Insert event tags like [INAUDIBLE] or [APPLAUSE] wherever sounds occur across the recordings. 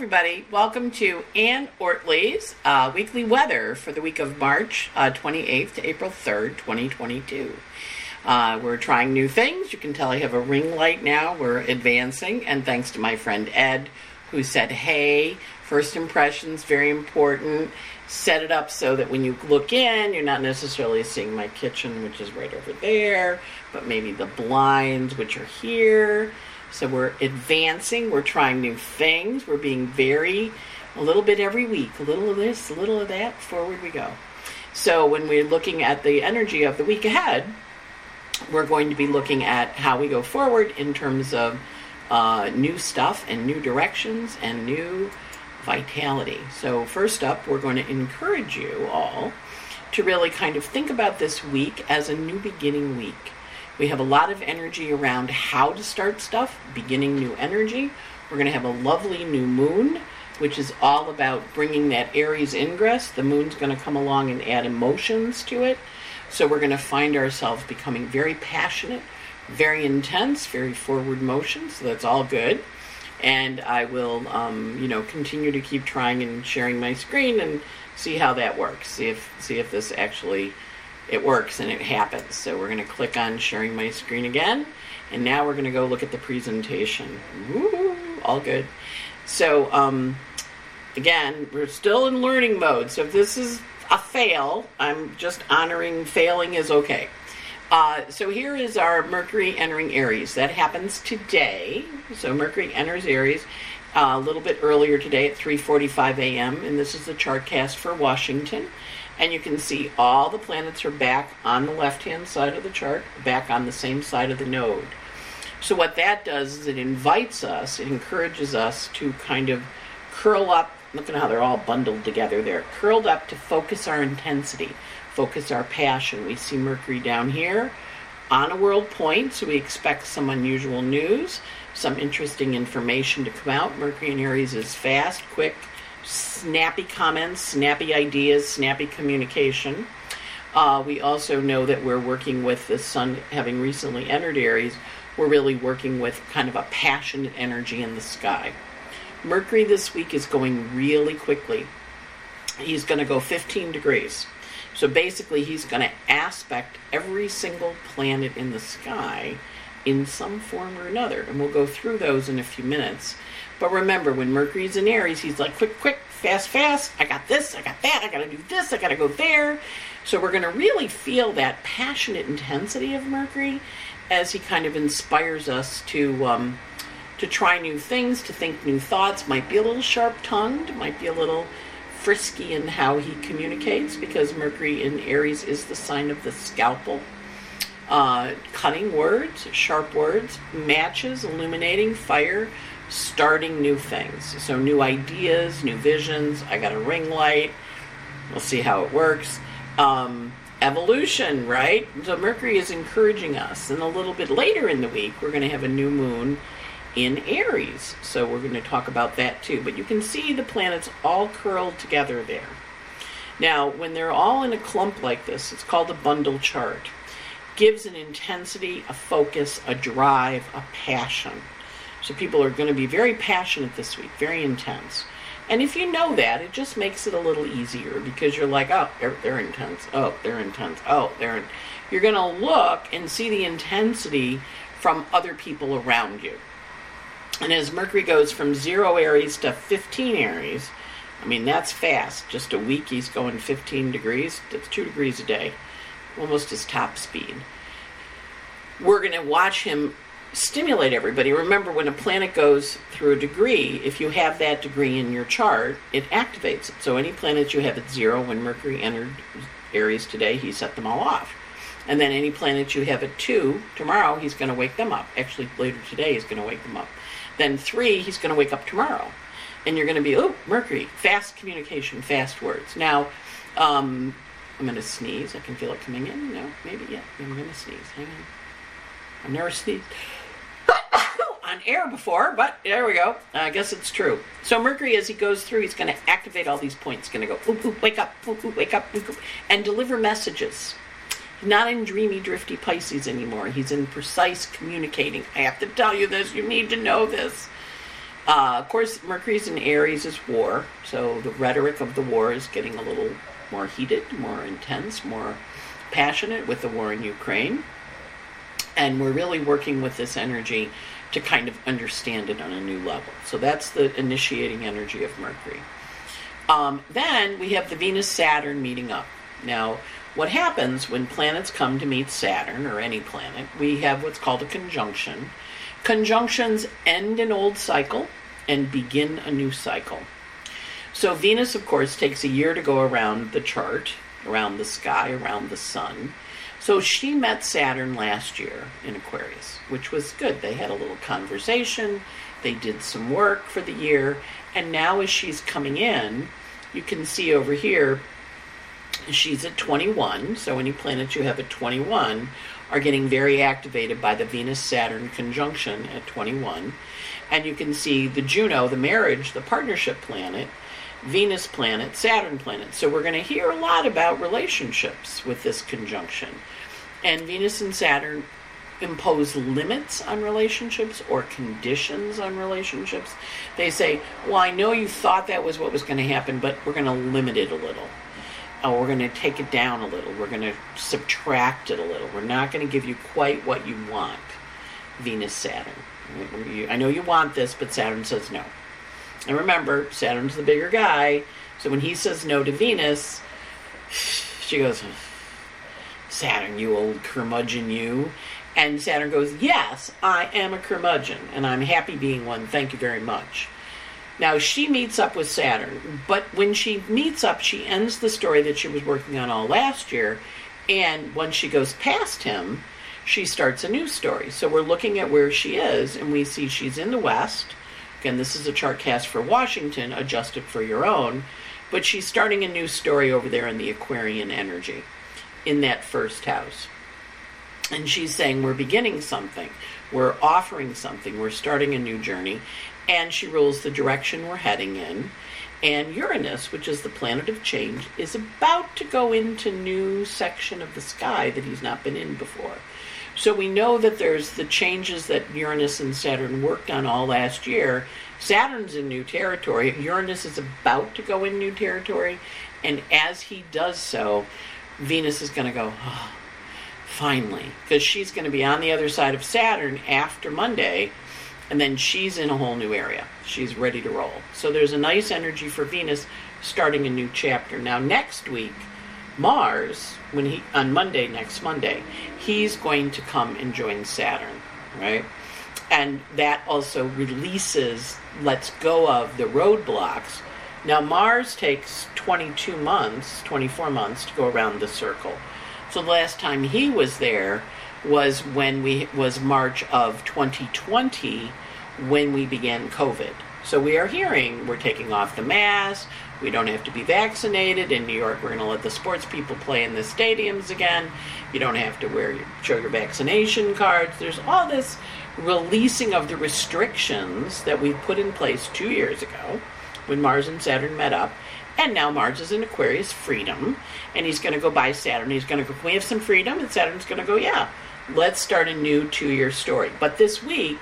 everybody. Welcome to Anne Ortelee's uh, weekly weather for the week of March uh, 28th to April 3rd, 2022. Uh, we're trying new things. You can tell I have a ring light now. We're advancing, and thanks to my friend Ed, who said, Hey, first impressions, very important. Set it up so that when you look in, you're not necessarily seeing my kitchen, which is right over there, but maybe the blinds, which are here so we're advancing, we're trying new things, we're being very, a little bit every week, a little of this, a little of that, forward we go. So when we're looking at the energy of the week ahead, we're going to be looking at how we go forward in terms of uh, new stuff and new directions and new vitality. So, first up, we're going to encourage you all to really kind of think about this week as a new beginning week. We have a lot of energy around how to start stuff, beginning new energy. We're going to have a lovely new moon, which is all about bringing that Aries ingress. The moon's going to come along and add emotions to it. So we're going to find ourselves becoming very passionate, very intense, very forward motion. So that's all good. And I will, um, you know, continue to keep trying and sharing my screen and see how that works. See if see if this actually it works and it happens. So we're going to click on sharing my screen again. And now we're going to go look at the presentation. Woo, all good. So, um, again, we're still in learning mode. So if this is a fail, I'm just honoring failing is okay. Uh, so here is our Mercury entering Aries. That happens today. So Mercury enters Aries uh, a little bit earlier today at 3:45 a.m. And this is the chart cast for Washington and you can see all the planets are back on the left hand side of the chart, back on the same side of the node. So, what that does is it invites us, it encourages us to kind of curl up. Look at how they're all bundled together there. Curled up to focus our intensity, focus our passion. We see Mercury down here on a world point, so we expect some unusual news, some interesting information to come out. Mercury in Aries is fast, quick, snappy comments, snappy ideas, snappy communication. Uh, we also know that we're working with the sun having recently entered Aries. We're really working with kind of a passionate energy in the sky. Mercury this week is going really quickly. He's going to go 15 degrees. So basically, he's going to aspect every single planet in the sky in some form or another. And we'll go through those in a few minutes. But remember, when Mercury's in Aries, he's like, quick, quick, fast, fast. I got this, I got that, I got to do this, I got to go there. So we're going to really feel that passionate intensity of Mercury as he kind of inspires us to um, to try new things, to think new thoughts. Might be a little sharp tongued, might be a little frisky in how he communicates because Mercury in Aries is the sign of the scalpel. Uh, cutting words, sharp words, matches, illuminating, fire, starting new things. So, new ideas, new visions. I got a ring light. We'll see how it works. Um, evolution, right? So, Mercury is encouraging us. And a little bit later in the week, we're going to have a new moon in Aries. So, we're going to talk about that too. But you can see the planets all curled together there. Now, when they're all in a clump like this, it's called a bundle chart. Gives an intensity, a focus, a drive, a passion. So people are going to be very passionate this week, very intense. And if you know that, it just makes it a little easier because you're like, oh, they're, they're intense. Oh, they're intense. Oh, they're. In-. You're going to look and see the intensity from other people around you. And as Mercury goes from zero Aries to 15 Aries, I mean, that's fast. Just a week, he's going 15 degrees. That's two degrees a day, almost his top speed. We're going to watch him stimulate everybody. Remember, when a planet goes through a degree, if you have that degree in your chart, it activates it. So any planets you have at zero, when Mercury entered Aries today, he set them all off. And then any planets you have at two, tomorrow, he's going to wake them up. Actually, later today, he's going to wake them up. Then three, he's going to wake up tomorrow. And you're going to be, oh, Mercury, fast communication, fast words. Now, um, I'm going to sneeze. I can feel it coming in. No, maybe, yeah, I'm going to sneeze. Hang on. I've never sneezed on air before, but there we go. I guess it's true. So Mercury, as he goes through, he's going to activate all these points. He's going to go, ooh, ooh, wake up, ooh, ooh, wake up, ooh, ooh, and deliver messages. Not in dreamy, drifty Pisces anymore. He's in precise communicating. I have to tell you this. You need to know this. Uh, of course, Mercury's in Aries is war, so the rhetoric of the war is getting a little more heated, more intense, more passionate with the war in Ukraine. And we're really working with this energy to kind of understand it on a new level. So that's the initiating energy of Mercury. Um, then we have the Venus Saturn meeting up. Now, what happens when planets come to meet Saturn or any planet? We have what's called a conjunction. Conjunctions end an old cycle and begin a new cycle. So, Venus, of course, takes a year to go around the chart, around the sky, around the sun. So, she met Saturn last year in Aquarius, which was good. They had a little conversation, they did some work for the year, and now as she's coming in, you can see over here, she's at 21. So, any planets you have at 21 are getting very activated by the Venus Saturn conjunction at 21. And you can see the Juno, the marriage, the partnership planet, Venus planet, Saturn planet. So we're going to hear a lot about relationships with this conjunction. And Venus and Saturn impose limits on relationships or conditions on relationships. They say, Well, I know you thought that was what was going to happen, but we're going to limit it a little. Or we're going to take it down a little. We're going to subtract it a little. We're not going to give you quite what you want, Venus Saturn. I know you want this, but Saturn says no. And remember, Saturn's the bigger guy, so when he says no to Venus, she goes, Saturn, you old curmudgeon, you. And Saturn goes, Yes, I am a curmudgeon, and I'm happy being one. Thank you very much. Now, she meets up with Saturn, but when she meets up, she ends the story that she was working on all last year. And when she goes past him, she starts a new story. So we're looking at where she is, and we see she's in the West. Again, this is a chart cast for Washington, adjusted for your own. But she's starting a new story over there in the Aquarian energy in that first house. And she's saying, We're beginning something. We're offering something. We're starting a new journey. And she rules the direction we're heading in. And Uranus, which is the planet of change, is about to go into new section of the sky that he's not been in before. So we know that there's the changes that Uranus and Saturn worked on all last year. Saturn's in new territory. Uranus is about to go in new territory. And as he does so, Venus is going to go, oh, finally. Because she's going to be on the other side of Saturn after Monday. And then she's in a whole new area. She's ready to roll. So there's a nice energy for Venus starting a new chapter. Now, next week, Mars, when he on Monday, next Monday, he's going to come and join Saturn, right? And that also releases, lets go of the roadblocks. Now, Mars takes 22 months, 24 months to go around the circle. So the last time he was there was when we was March of 2020 when we began COVID. So we are hearing we're taking off the mask, we don't have to be vaccinated. In New York, we're going to let the sports people play in the stadiums again. You don't have to wear your, show your vaccination cards. There's all this releasing of the restrictions that we put in place two years ago when Mars and Saturn met up. And now Mars is in Aquarius, freedom. And he's going to go by Saturn. He's going to go, we have some freedom? And Saturn's going to go, yeah, let's start a new two year story. But this week,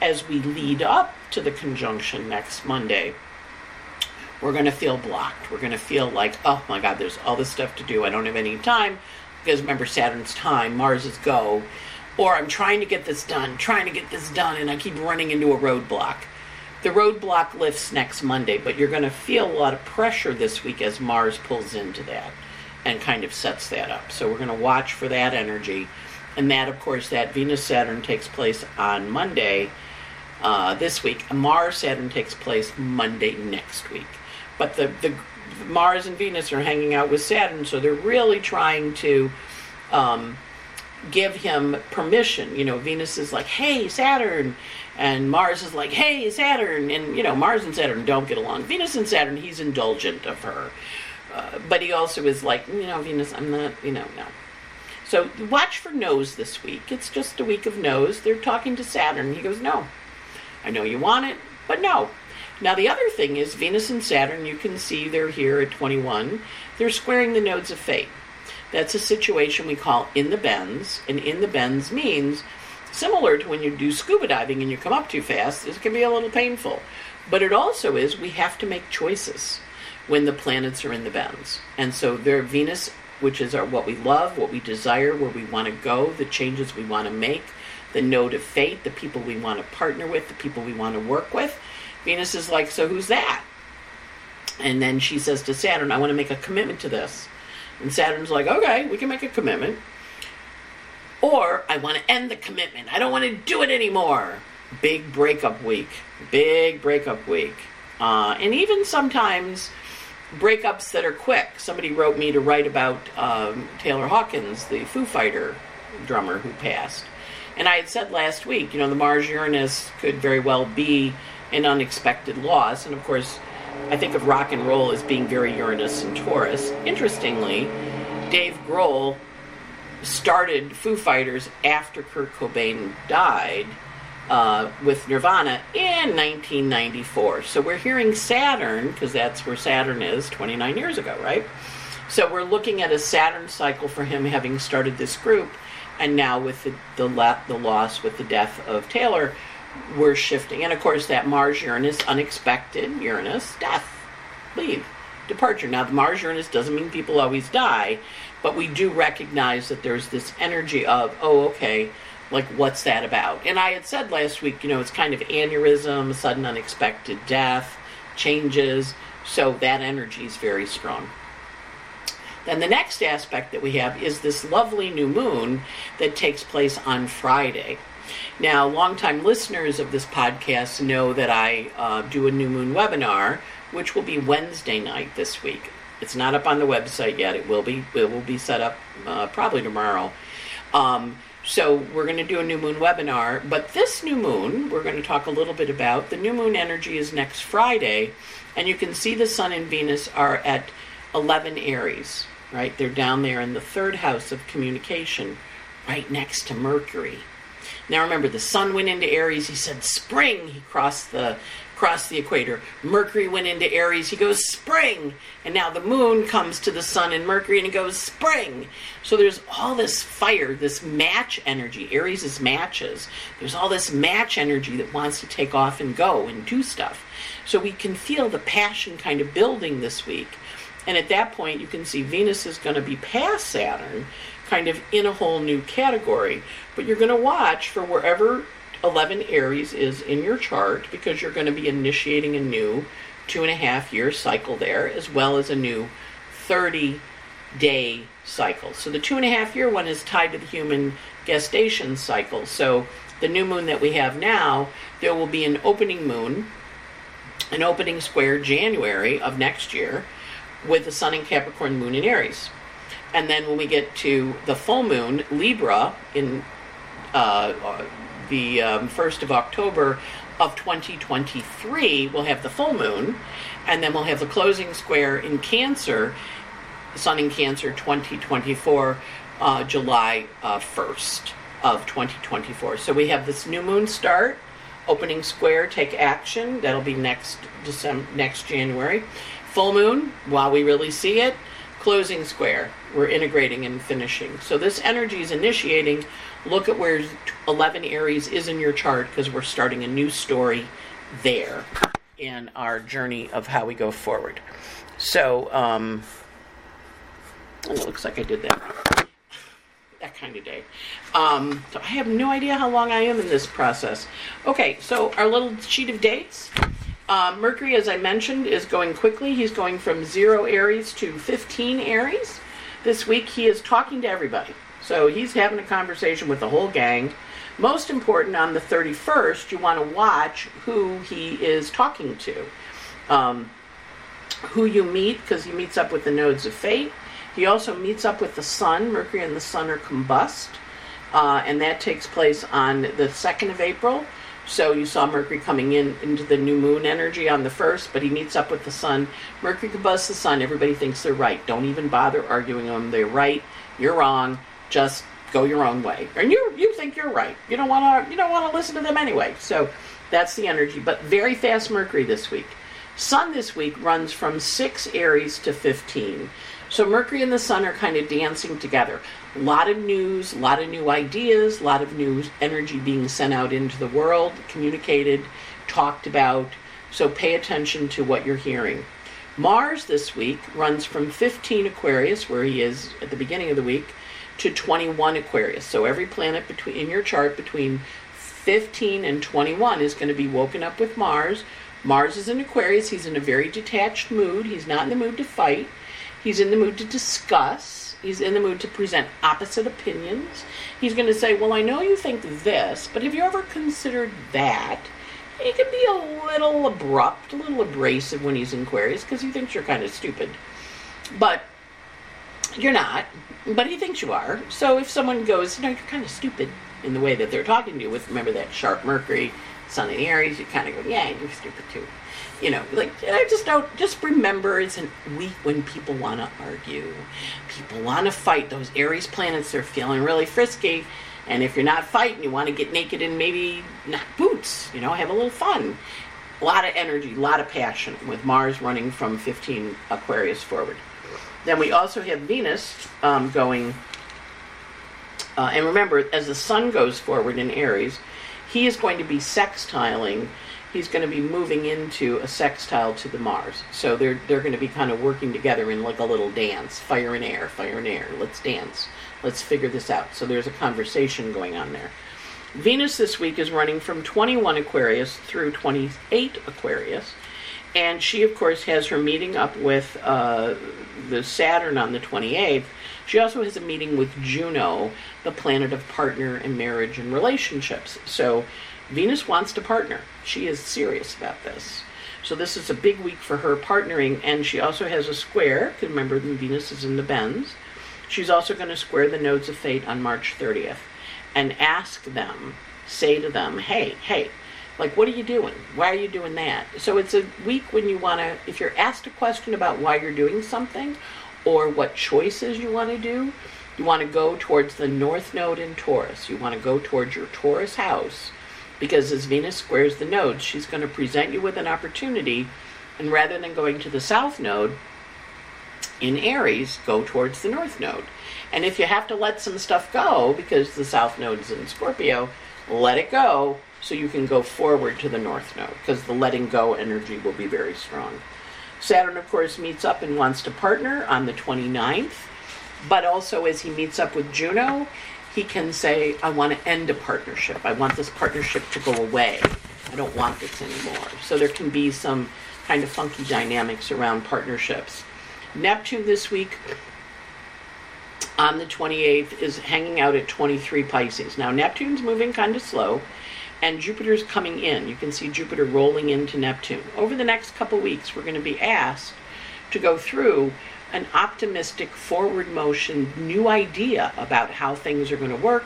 as we lead up to the conjunction next Monday, we're going to feel blocked. We're going to feel like, oh my God, there's all this stuff to do. I don't have any time. Because remember, Saturn's time, Mars is go. Or I'm trying to get this done, trying to get this done, and I keep running into a roadblock. The roadblock lifts next Monday, but you're going to feel a lot of pressure this week as Mars pulls into that and kind of sets that up. So we're going to watch for that energy. And that, of course, that Venus Saturn takes place on Monday uh, this week. Mars Saturn takes place Monday next week but the, the Mars and Venus are hanging out with Saturn, so they're really trying to um, give him permission. You know, Venus is like, "Hey, Saturn," and Mars is like, "Hey, Saturn," and you know, Mars and Saturn don't get along. Venus and Saturn, he's indulgent of her, uh, but he also is like, you know, Venus, I'm not, you know, no. So watch for no's this week. It's just a week of no's. They're talking to Saturn. He goes, "No, I know you want it, but no." Now, the other thing is Venus and Saturn, you can see they're here at 21. They're squaring the nodes of fate. That's a situation we call in the bends, and in the bends means similar to when you do scuba diving and you come up too fast. It can be a little painful. But it also is we have to make choices when the planets are in the bends. And so there Venus, which is our what we love, what we desire, where we want to go, the changes we want to make, the node of fate, the people we want to partner with, the people we want to work with. Venus is like, so who's that? And then she says to Saturn, I want to make a commitment to this. And Saturn's like, okay, we can make a commitment. Or I want to end the commitment. I don't want to do it anymore. Big breakup week. Big breakup week. Uh, and even sometimes breakups that are quick. Somebody wrote me to write about um, Taylor Hawkins, the Foo Fighter drummer who passed. And I had said last week, you know, the Mars Uranus could very well be an unexpected loss. And of course, I think of rock and roll as being very Uranus and Taurus. Interestingly, Dave Grohl started Foo Fighters after Kurt Cobain died uh, with Nirvana in 1994. So we're hearing Saturn, because that's where Saturn is 29 years ago, right? So we're looking at a Saturn cycle for him having started this group, and now with the, the, la- the loss, with the death of Taylor, we're shifting. And of course, that Mars Uranus, unexpected Uranus, death, leave, departure. Now, the Mars Uranus doesn't mean people always die, but we do recognize that there's this energy of, oh, okay, like what's that about? And I had said last week, you know, it's kind of aneurysm, sudden unexpected death, changes. So that energy is very strong. Then the next aspect that we have is this lovely new moon that takes place on Friday. Now, longtime listeners of this podcast know that I uh, do a new moon webinar, which will be Wednesday night this week. It's not up on the website yet. It will be. It will be set up uh, probably tomorrow. Um, so we're going to do a new moon webinar, but this new moon, we're going to talk a little bit about. The new moon energy is next Friday, and you can see the sun and Venus are at 11 Aries, right? They're down there in the third house of communication, right next to Mercury. Now remember, the sun went into Aries. He said spring. He crossed the crossed the equator. Mercury went into Aries. He goes spring. And now the moon comes to the sun and Mercury and it goes spring. So there's all this fire, this match energy. Aries is matches. There's all this match energy that wants to take off and go and do stuff. So we can feel the passion kind of building this week. And at that point, you can see Venus is going to be past Saturn, kind of in a whole new category. But you're going to watch for wherever 11 Aries is in your chart because you're going to be initiating a new two and a half year cycle there, as well as a new 30 day cycle. So the two and a half year one is tied to the human gestation cycle. So the new moon that we have now, there will be an opening moon, an opening square January of next year with the sun in Capricorn, moon in Aries. And then when we get to the full moon, Libra, in uh, the um, 1st of October of 2023, we'll have the full moon, and then we'll have the closing square in Cancer, Sun in Cancer 2024, uh, July uh, 1st of 2024. So we have this new moon start, opening square, take action. That'll be next December, next January. Full moon, while we really see it, closing square. We're integrating and finishing. So this energy is initiating look at where 11 Aries is in your chart because we're starting a new story there in our journey of how we go forward. So, um, it looks like I did that. That kind of day. Um, so I have no idea how long I am in this process. Okay, so our little sheet of dates. Uh, Mercury, as I mentioned, is going quickly. He's going from zero Aries to 15 Aries. This week, he is talking to everybody. So he's having a conversation with the whole gang. Most important, on the 31st, you want to watch who he is talking to. Um, who you meet, because he meets up with the nodes of fate. He also meets up with the sun. Mercury and the sun are combust. Uh, and that takes place on the 2nd of April. So you saw Mercury coming in into the new moon energy on the 1st, but he meets up with the sun. Mercury combusts the sun. Everybody thinks they're right. Don't even bother arguing them. They're right. You're wrong just go your own way. And you you think you're right. You don't want to you don't want to listen to them anyway. So that's the energy. But very fast Mercury this week. Sun this week runs from 6 Aries to 15. So Mercury and the Sun are kind of dancing together. A lot of news, a lot of new ideas, a lot of new energy being sent out into the world, communicated, talked about. So pay attention to what you're hearing. Mars this week runs from 15 Aquarius, where he is at the beginning of the week, to 21 Aquarius. So every planet between in your chart between 15 and 21 is going to be woken up with Mars. Mars is in Aquarius. He's in a very detached mood. He's not in the mood to fight. He's in the mood to discuss. He's in the mood to present opposite opinions. He's going to say, Well, I know you think this, but have you ever considered that? He can be a little abrupt, a little abrasive when he's in Aquarius because he thinks you're kind of stupid. But you're not, but he thinks you are. So if someone goes, No, you're kind of stupid in the way that they're talking to you with, remember that sharp Mercury, Sun in Aries, you kind of go, Yeah, you're stupid too you know, like I just don't. Just remember, it's a week when people want to argue, people want to fight. Those Aries planets are feeling really frisky, and if you're not fighting, you want to get naked and maybe not boots. You know, have a little fun. A lot of energy, a lot of passion with Mars running from 15 Aquarius forward. Then we also have Venus um, going. Uh, and remember, as the Sun goes forward in Aries, he is going to be sextiling he's going to be moving into a sextile to the Mars. So they're they're going to be kind of working together in like a little dance, fire and air, fire and air. Let's dance. Let's figure this out. So there's a conversation going on there. Venus this week is running from 21 Aquarius through 28 Aquarius. And she, of course, has her meeting up with uh, the Saturn on the 28th. She also has a meeting with Juno, the planet of partner and marriage and relationships. So Venus wants to partner. She is serious about this. So this is a big week for her partnering, and she also has a square. Remember, Venus is in the bends. She's also going to square the nodes of fate on March 30th, and ask them, say to them, "Hey, hey, like, what are you doing? Why are you doing that?" So it's a week when you want to, if you're asked a question about why you're doing something, or what choices you want to do, you want to go towards the North Node in Taurus. You want to go towards your Taurus house because as Venus squares the nodes, she's going to present you with an opportunity, and rather than going to the south node in Aries, go towards the north node. And if you have to let some stuff go because the south node is in Scorpio, let it go so you can go forward to the north node because the letting go energy will be very strong. Saturn, of course, meets up and wants to partner on the 29th, but also as he meets up with Juno, he can say, I want to end a partnership. I want this partnership to go away. I don't want this anymore. So there can be some kind of funky dynamics around partnerships. Neptune this week on the 28th is hanging out at 23 Pisces. Now, Neptune's moving kind of slow, and Jupiter's coming in. You can see Jupiter rolling into Neptune. Over the next couple weeks, we're going to be asked to go through an optimistic, forward motion, new idea about how things are going to work,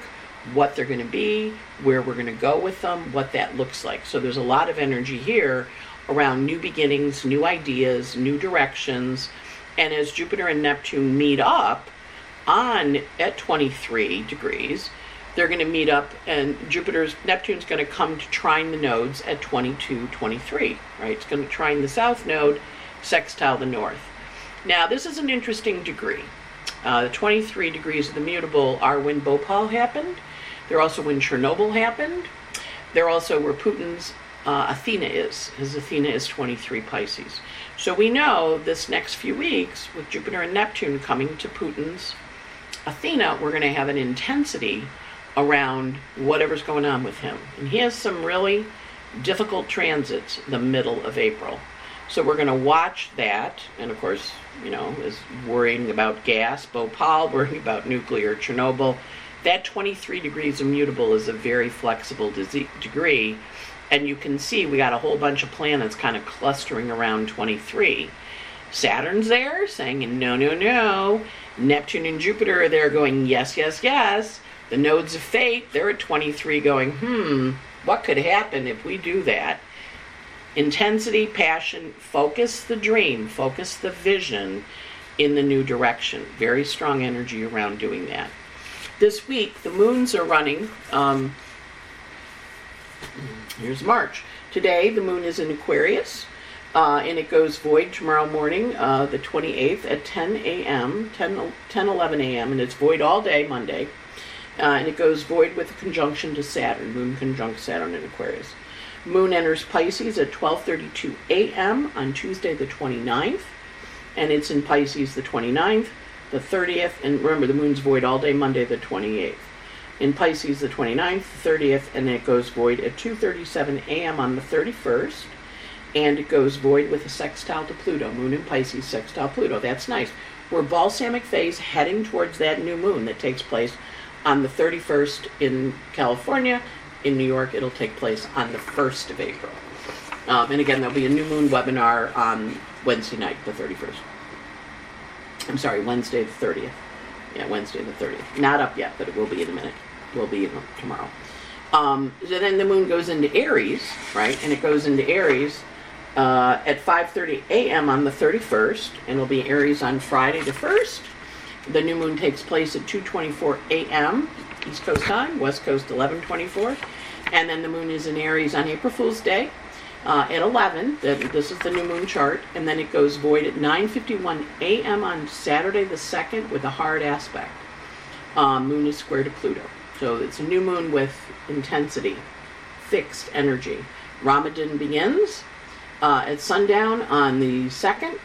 what they're going to be, where we're going to go with them, what that looks like. So there's a lot of energy here around new beginnings, new ideas, new directions. And as Jupiter and Neptune meet up on at 23 degrees, they're going to meet up and Jupiter's Neptune's going to come to trine the nodes at 22, 23, right? It's going to trine the south node, sextile the north. Now, this is an interesting degree. Uh, the 23 degrees of the mutable are when Bhopal happened. They're also when Chernobyl happened. They're also where Putin's uh, Athena is. His Athena is 23 Pisces. So we know this next few weeks, with Jupiter and Neptune coming to Putin's Athena, we're going to have an intensity around whatever's going on with him. And he has some really difficult transits the middle of April. So we're going to watch that, and of course, you know, is worrying about gas, Bhopal, [LAUGHS] worrying about nuclear, Chernobyl. That 23 degrees immutable is a very flexible degree, and you can see we got a whole bunch of planets kind of clustering around 23. Saturn's there saying, no, no, no. Neptune and Jupiter are there going, yes, yes, yes. The nodes of fate, they're at 23 going, hmm, what could happen if we do that? intensity, passion, focus the dream, focus the vision in the new direction. Very strong energy around doing that. This week, the moons are running. Um, here's March. Today, the moon is in Aquarius. Uh, and it goes void tomorrow morning, uh, the 28th at 10 a.m., 10, 10 11 a.m., and it's void all day Monday. Uh, and it goes void with a conjunction to Saturn, Moon conjunct Saturn in Aquarius. Moon enters Pisces at 12:32 a.m. on Tuesday the 29th, and it's in Pisces the 29th, the 30th, and remember the moon's void all day Monday the 28th. In Pisces the 29th, the 30th, and it goes void at 2:37 a.m. on the 31st and it goes void with a sextile to Pluto, moon in Pisces, sextile Pluto. That's nice. We're balsamic phase heading towards that new moon that takes place on the 31st in California. In New York, it'll take place on the 1st of April. Um, and again, there'll be a new moon webinar on Wednesday night, the 31st. I'm sorry, Wednesday the 30th. Yeah, Wednesday the 30th. Not up yet, but it will be in a minute. Will be tomorrow. Um, so then the moon goes into Aries, right? And it goes into Aries uh, at 5:30 a.m. on the 31st, and it'll be Aries on Friday the 1st. The new moon takes place at 2:24 a.m. East Coast time, West Coast 11:24, and then the moon is in Aries on April Fool's Day uh, at 11. This is the new moon chart, and then it goes void at 9:51 a.m. on Saturday the 2nd with a hard aspect. Um, moon is square to Pluto, so it's a new moon with intensity, fixed energy. Ramadan begins uh, at sundown on the 2nd.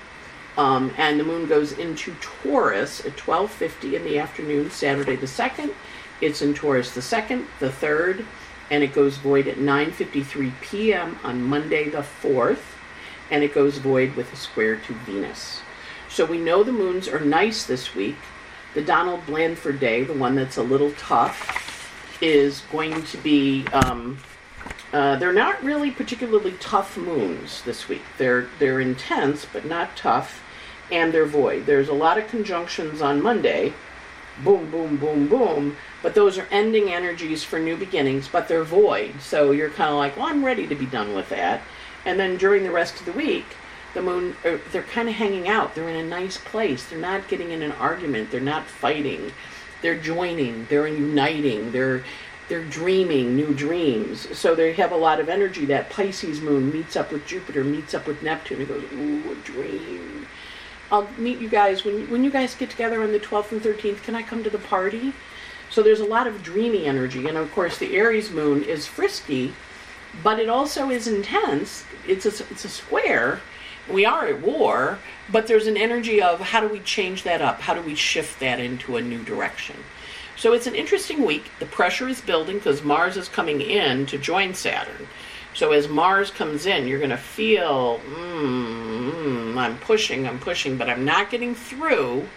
Um, and the moon goes into Taurus at 12:50 in the afternoon, Saturday the 2nd. It's in Taurus the 2nd, the 3rd, and it goes void at 9:53 p.m. on Monday the 4th, and it goes void with a square to Venus. So we know the moons are nice this week. The Donald Blandford day, the one that's a little tough, is going to be um, uh, they're not really particularly tough moons this week. They're they're intense but not tough, and they're void. There's a lot of conjunctions on Monday, boom, boom, boom, boom. But those are ending energies for new beginnings, but they're void. So you're kind of like, well, I'm ready to be done with that. And then during the rest of the week, the moon, er, they're kind of hanging out. They're in a nice place. They're not getting in an argument. They're not fighting. They're joining. They're uniting. They're they're dreaming new dreams. So they have a lot of energy. That Pisces moon meets up with Jupiter, meets up with Neptune, and goes, ooh, a dream. I'll meet you guys when when you guys get together on the 12th and 13th. Can I come to the party? So there's a lot of dreamy energy, and of course the Aries moon is frisky, but it also is intense. It's a it's a square. We are at war, but there's an energy of how do we change that up? How do we shift that into a new direction? So it's an interesting week. The pressure is building because Mars is coming in to join Saturn. So as Mars comes in, you're going to feel, mm, I'm pushing, I'm pushing, but I'm not getting through,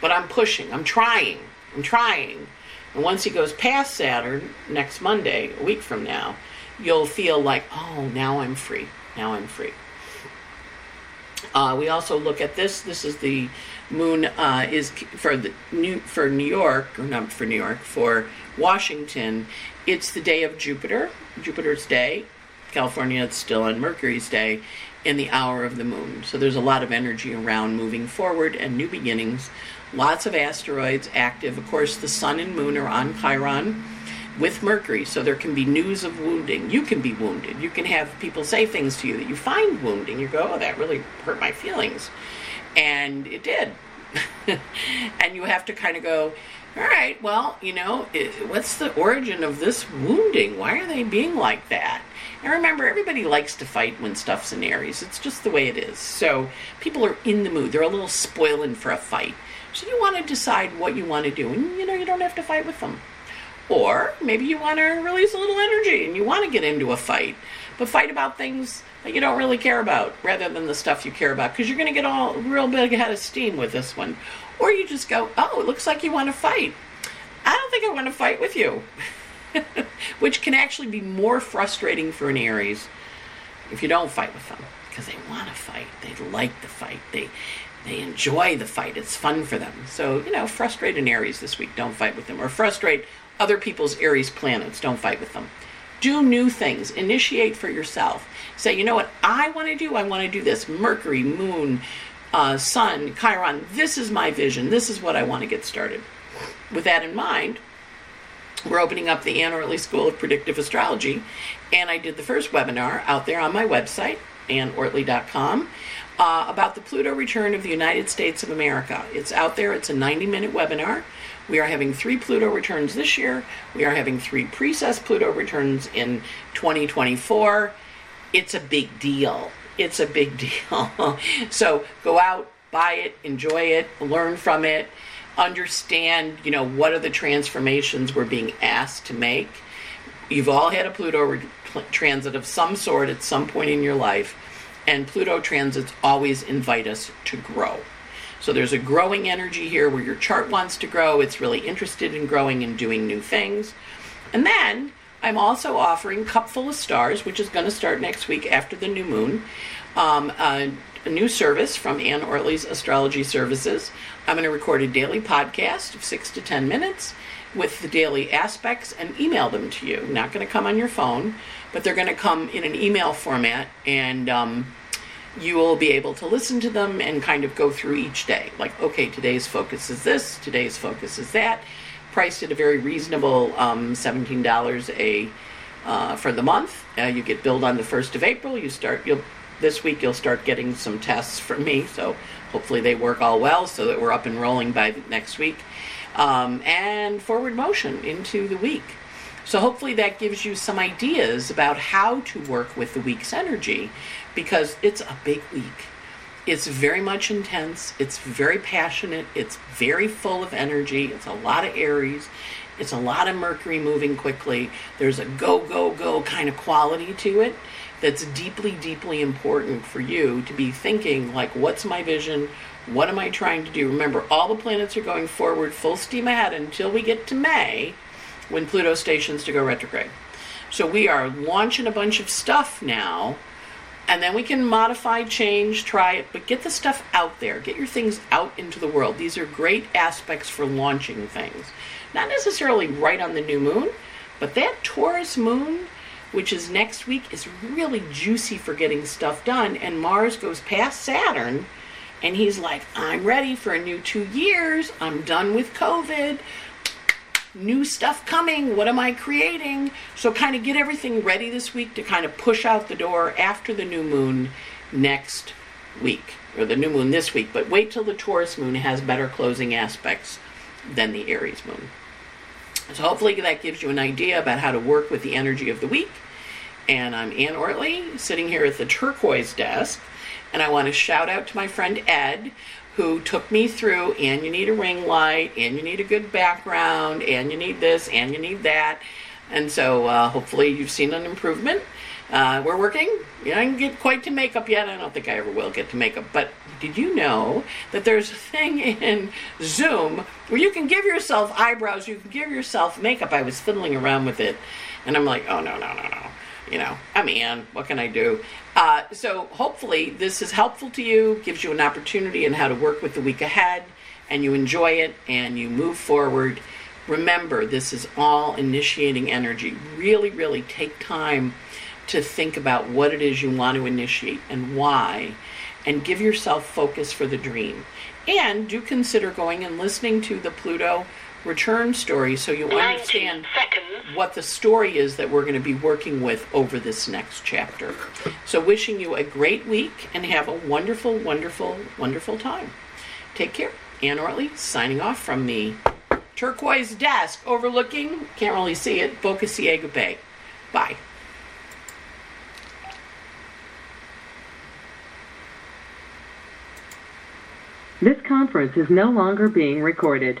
but I'm pushing, I'm trying, I'm trying. And once he goes past Saturn next Monday, a week from now, you'll feel like, oh, now I'm free. Now I'm free. Uh, we also look at this. This is the moon uh, is for the new for New York or not for New York for Washington. It's the day of Jupiter, Jupiter's day. California, it's still on Mercury's day, in the hour of the moon. So there's a lot of energy around moving forward and new beginnings. Lots of asteroids active. Of course, the sun and moon are on Chiron with Mercury, so there can be news of wounding. You can be wounded. You can have people say things to you that you find wounding. You go, oh, that really hurt my feelings. And it did. [LAUGHS] and you have to kind of go, all right, well, you know, what's the origin of this wounding? Why are they being like that? And remember, everybody likes to fight when stuff's in Aries. It's just the way it is. So people are in the mood. They're a little spoiling for a fight. So you want to decide what you want to do. And, you know, you don't have to fight with them. Or maybe you want to release a little energy and you want to get into a fight. But fight about things that you don't really care about rather than the stuff you care about because you're going to get all real big head of steam with this one. Or you just go, oh, it looks like you want to fight. I don't think I want to fight with you. [LAUGHS] [LAUGHS] Which can actually be more frustrating for an Aries if you don't fight with them because they want to fight. They like the fight. They they enjoy the fight. It's fun for them. So, you know, frustrate an Aries this week. Don't fight with them. Or frustrate other people's Aries planets. Don't fight with them. Do new things. Initiate for yourself. Say, you know what I want to do? I want to do this. Mercury, Moon, uh, Sun, Chiron. This is my vision. This is what I want to get started. With that in mind, we're opening up the Anne Ortelee School of Predictive Astrology, and I did the first webinar out there on my website, anneortelee.com, uh, about the Pluto return of the United States of America. It's out there, it's a 90 minute webinar. We are having three Pluto returns this year. We are having three precess Pluto returns in 2024. It's a big deal. It's a big [LAUGHS] deal. so go out, buy it, enjoy it, learn from it, understand, you know, what are the transformations we're being asked to make. You've all had a Pluto transit of some sort at some point in your life, and Pluto transits always invite us to grow. So there's a growing energy here where your chart wants to grow. It's really interested in growing and doing new things. And then I'm also offering Cup Full of Stars, which is going to start next week after the new moon. Um, a, a new service from Anne Ortelee's Astrology Services. I'm going to record a daily podcast of six to ten minutes with the daily aspects and email them to you. Not going to come on your phone, but they're going to come in an email format and. Um, you will be able to listen to them and kind of go through each day. Like, okay, today's focus is this, today's focus is that. Priced at a very reasonable um, $17 a uh, for the month. Uh, you get billed on the first of April. You start. You'll this week. You'll start getting some tests from me. So hopefully they work all well, so that we're up and rolling by next week. Um, and forward motion into the week. So hopefully that gives you some ideas about how to work with the week's energy because it's a big week. It's very much intense, it's very passionate, it's very full of energy, it's a lot of Aries, it's a lot of Mercury moving quickly. There's a go, go, go kind of quality to it that's deeply, deeply important for you to be thinking like, what's my vision? What am I trying to do? Remember, all the planets are going forward full steam ahead until we get to May when Pluto stations to go retrograde. So we are launching a bunch of stuff now and then we can modify, change, try it, but get the stuff out there. Get your things out into the world. These are great aspects for launching things. Not necessarily right on the new moon, but that Taurus moon, which is next week, is really juicy for getting stuff done. And Mars goes past Saturn, and he's like, I'm ready for a new two years. I'm done with COVID new stuff coming. What am I creating? So, kind of get everything ready this week to kind of push out the door after the new moon next week, or the new moon this week. But wait till the Taurus moon has better closing aspects than the Aries moon. So, hopefully, that gives you an idea about how to work with the energy of the week. And I'm Anne Ortelee, sitting here at the turquoise desk. And I want to shout out to my friend Ed, who took me through and you need a ring light and you need a good background and you need this and you need that and so uh, hopefully you've seen an improvement uh, we're working i didn't get quite to makeup yet i don't think i ever will get to makeup but did you know that there's a thing [LAUGHS] in zoom where you can give yourself eyebrows you can give yourself makeup i was fiddling around with it and i'm like oh no no no no you know, I'm Anne. What can I do? Uh, so hopefully this is helpful to you, gives you an opportunity in how to work with the week ahead, and you enjoy it and you move forward. Remember, this is all initiating energy. Really, really take time to think about what it is you want to initiate and why, and give yourself focus for the dream. And do consider going and listening to the Pluto return story so you understand what the story is that we're going to be working with over this next chapter. So, wishing you a great week and have a wonderful, wonderful, wonderful time. Take care. Anne Ortelee signing off from the turquoise desk overlooking, can't really see it, Boca Ciega Bay. Bye. This conference is no longer being recorded.